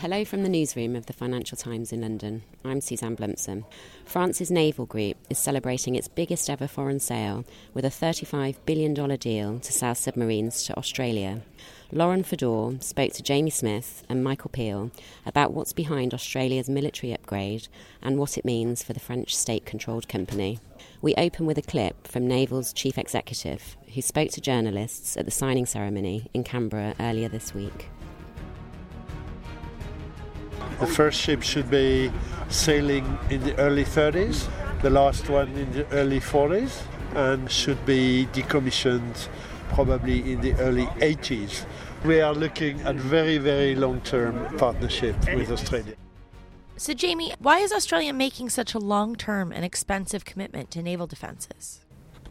Hello from the newsroom of the Financial Times in London. I'm Suzanne Blumson. France's naval group is celebrating its biggest ever foreign sale with a $35 billion deal to sell submarines to Australia. Lauren Fedor spoke to Jamie Smyth and Michael Peel about what's behind Australia's military upgrade and what it means for the French state controlled company. We open with a clip from Naval's chief executive, who spoke to journalists at the signing ceremony in Canberra earlier this week. The first ship should be sailing in the early 30s, the last one in the early 40s, and should be decommissioned probably in the early 80s. We are looking at very, very long term partnership with Australia. So, Jamie, why is Australia making such a long term and expensive commitment to naval defences?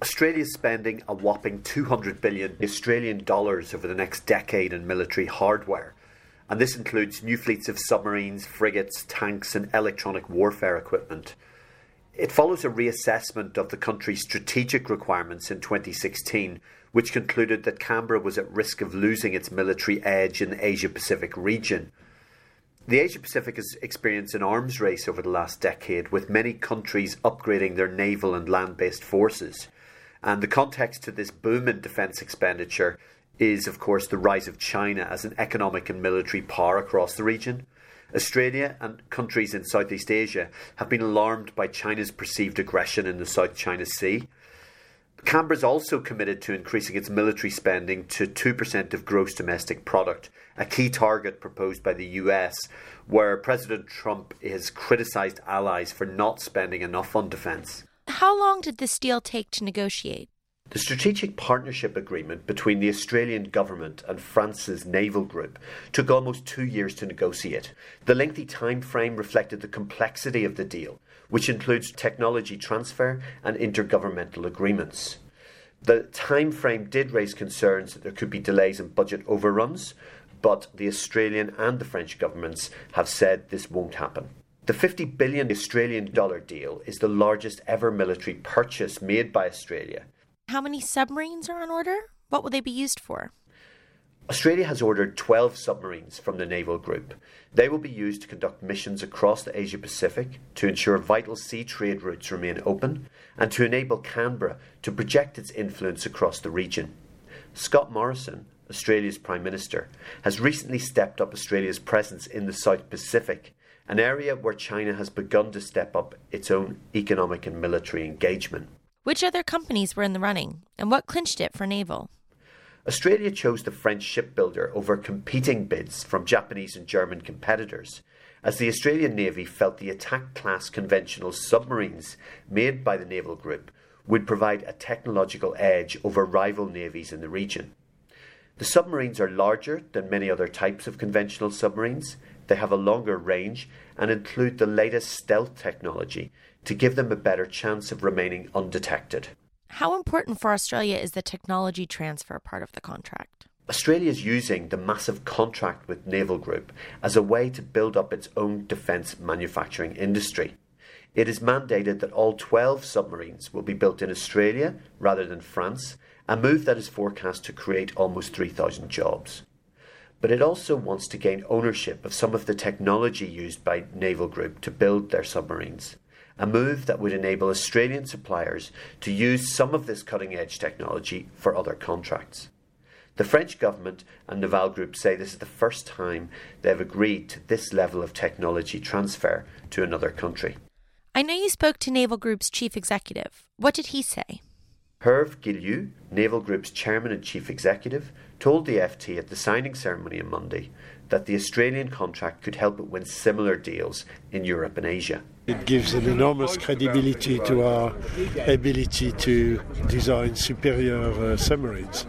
Australia is spending a whopping 200 billion Australian dollars over the next decade in military hardware and this includes new fleets of submarines, frigates, tanks, and electronic warfare equipment. It follows a reassessment of the country's strategic requirements in 2016, which concluded that Canberra was at risk of losing its military edge in the Asia Pacific region. The Asia Pacific has experienced an arms race over the last decade, with many countries upgrading their naval and land based forces. And the context to this boom in defence expenditure is, of course, the rise of China as an economic and military power across the region. Australia and countries in Southeast Asia have been alarmed by China's perceived aggression in the South China Sea. Canberra is also committed to increasing its military spending to 2% of gross domestic product, a key target proposed by the US, where President Trump has criticised allies for not spending enough on defence. How long did this deal take to negotiate? The Strategic Partnership Agreement between the Australian Government and France's naval group took almost two years to negotiate. The lengthy time frame reflected the complexity of the deal, which includes technology transfer and intergovernmental agreements. The time frame did raise concerns that there could be delays and budget overruns, but the Australian and the French governments have said this won't happen. The 50 billion Australian dollar deal is the largest ever military purchase made by Australia how many submarines are on order? What will they be used for? Australia has ordered 12 submarines from the naval group. They will be used to conduct missions across the Asia Pacific to ensure vital sea trade routes remain open and to enable Canberra to project its influence across the region. Scott Morrison, Australia's Prime Minister, has recently stepped up Australia's presence in the South Pacific, an area where China has begun to step up its own economic and military engagement. Which other companies were in the running, and what clinched it for Naval? Australia chose the French shipbuilder over competing bids from Japanese and German competitors, as the Australian Navy felt the attack class conventional submarines made by the naval group would provide a technological edge over rival navies in the region. The submarines are larger than many other types of conventional submarines. They have a longer range and include the latest stealth technology to give them a better chance of remaining undetected. How important for Australia is the technology transfer part of the contract? Australia is using the massive contract with Naval Group as a way to build up its own defence manufacturing industry. It is mandated that all 12 submarines will be built in Australia rather than France, a move that is forecast to create almost 3,000 jobs. But it also wants to gain ownership of some of the technology used by Naval Group to build their submarines a move that would enable Australian suppliers to use some of this cutting edge technology for other contracts. The French government and Naval Group say this is the first time they've agreed to this level of technology transfer to another country. I know you spoke to Naval Group's chief executive. What did he say? Hervé Guillou, Naval Group's chairman and chief executive, told the FT at the signing ceremony on Monday that the Australian contract could help it win similar deals in Europe and Asia. It gives an enormous credibility to our ability to design superior uh, submarines.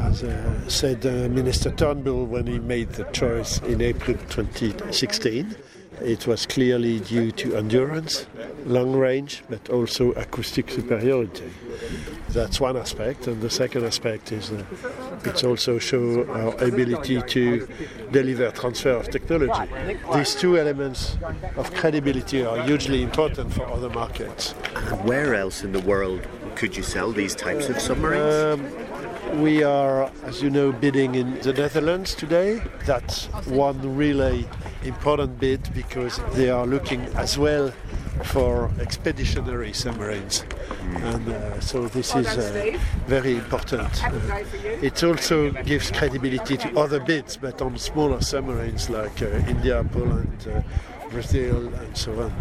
As uh, said uh, Minister Turnbull when he made the choice in April 2016, it was clearly due to endurance, long range, but also acoustic superiority. That's one aspect, and the second aspect is uh, it's also show our ability to deliver transfer of technology. These two elements of credibility are hugely important for other markets. Where else in the world could you sell these types of submarines? Um, we are, as you know, bidding in the Netherlands today. That's one really important bid because they are looking as well for expeditionary submarines. And uh, so this is uh, very important. Uh, it also gives credibility to other bids, but on smaller submarines like uh, India, Poland, uh, Brazil, and so on.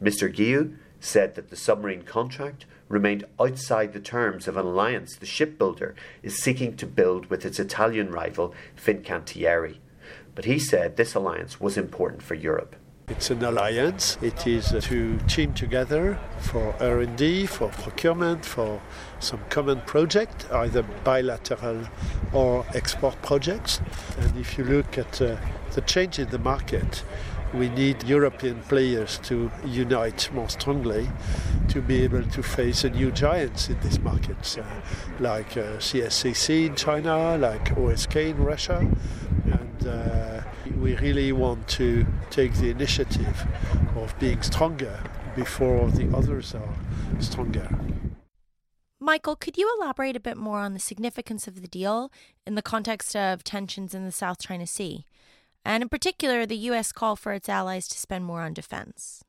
Mr. Guillou said that the submarine contract remained outside the terms of an alliance the shipbuilder is seeking to build with its Italian rival Fincantieri. But he said this alliance was important for Europe. It's an alliance. It is to team together for R&D, for procurement, for some common project, either bilateral or export projects. And if you look at uh, the change in the market, we need European players to unite more strongly to be able to face a new giants in these markets, uh, like uh, CSSC in China, like OSK in Russia, and uh, we really want to take the initiative of being stronger before the others are stronger. Michael, could you elaborate a bit more on the significance of the deal in the context of tensions in the South China Sea? And in particular, the U.S. call for its allies to spend more on defense.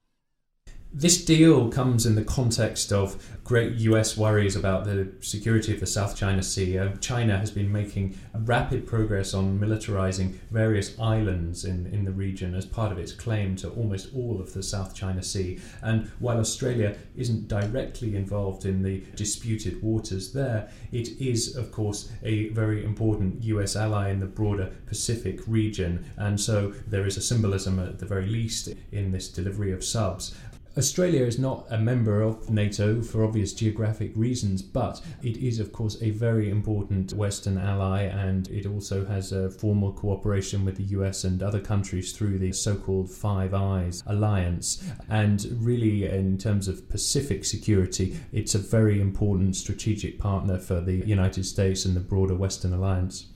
This deal comes in the context of great US worries about the security of the South China Sea. Uh, China has been making rapid progress on militarizing various islands in, in the region as part of its claim to almost all of the South China Sea. And while Australia isn't directly involved in the disputed waters there, it is, of course, a very important US ally in the broader Pacific region. And so there is a symbolism, at the very least, in this delivery of subs. Australia is not a member of NATO for obvious geographic reasons, but it is, of course, a very important Western ally, and it also has a formal cooperation with the US and other countries through the so called Five Eyes alliance. And really, in terms of Pacific security, it's a very important strategic partner for the United States and the broader Western alliance.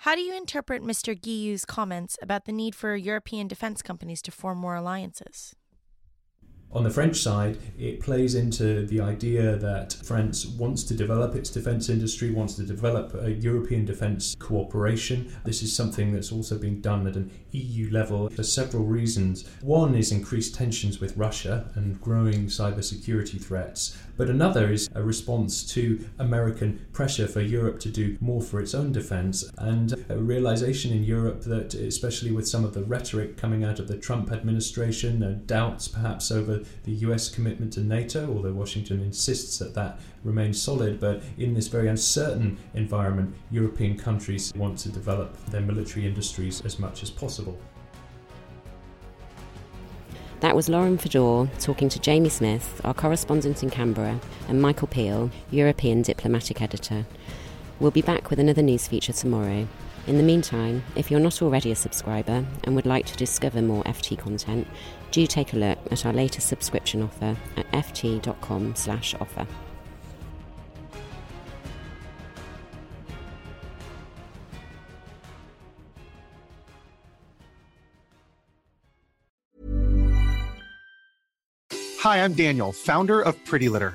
How do you interpret Mr. Guillou's comments about the need for European defense companies to form more alliances? On the French side, it plays into the idea that France wants to develop its defence industry, wants to develop a European defence cooperation. This is something that's also being done at an EU level for several reasons. One is increased tensions with Russia and growing cybersecurity threats, but another is a response to American pressure for Europe to do more for its own defence and a realization in Europe that, especially with some of the rhetoric coming out of the Trump administration, uh, doubts perhaps over the US commitment to NATO, although Washington insists that that remains solid. But in this very uncertain environment, European countries want to develop their military industries as much as possible. That was Lauren Fedor talking to Jamie Smyth, our correspondent in Canberra, and Michael Peel, European diplomatic editor. We'll be back with another news feature tomorrow. In the meantime, if you're not already a subscriber and would like to discover more FT content, do take a look at our latest subscription offer at ft.com slash offer. Hi, I'm Daniel, founder of Pretty Litter.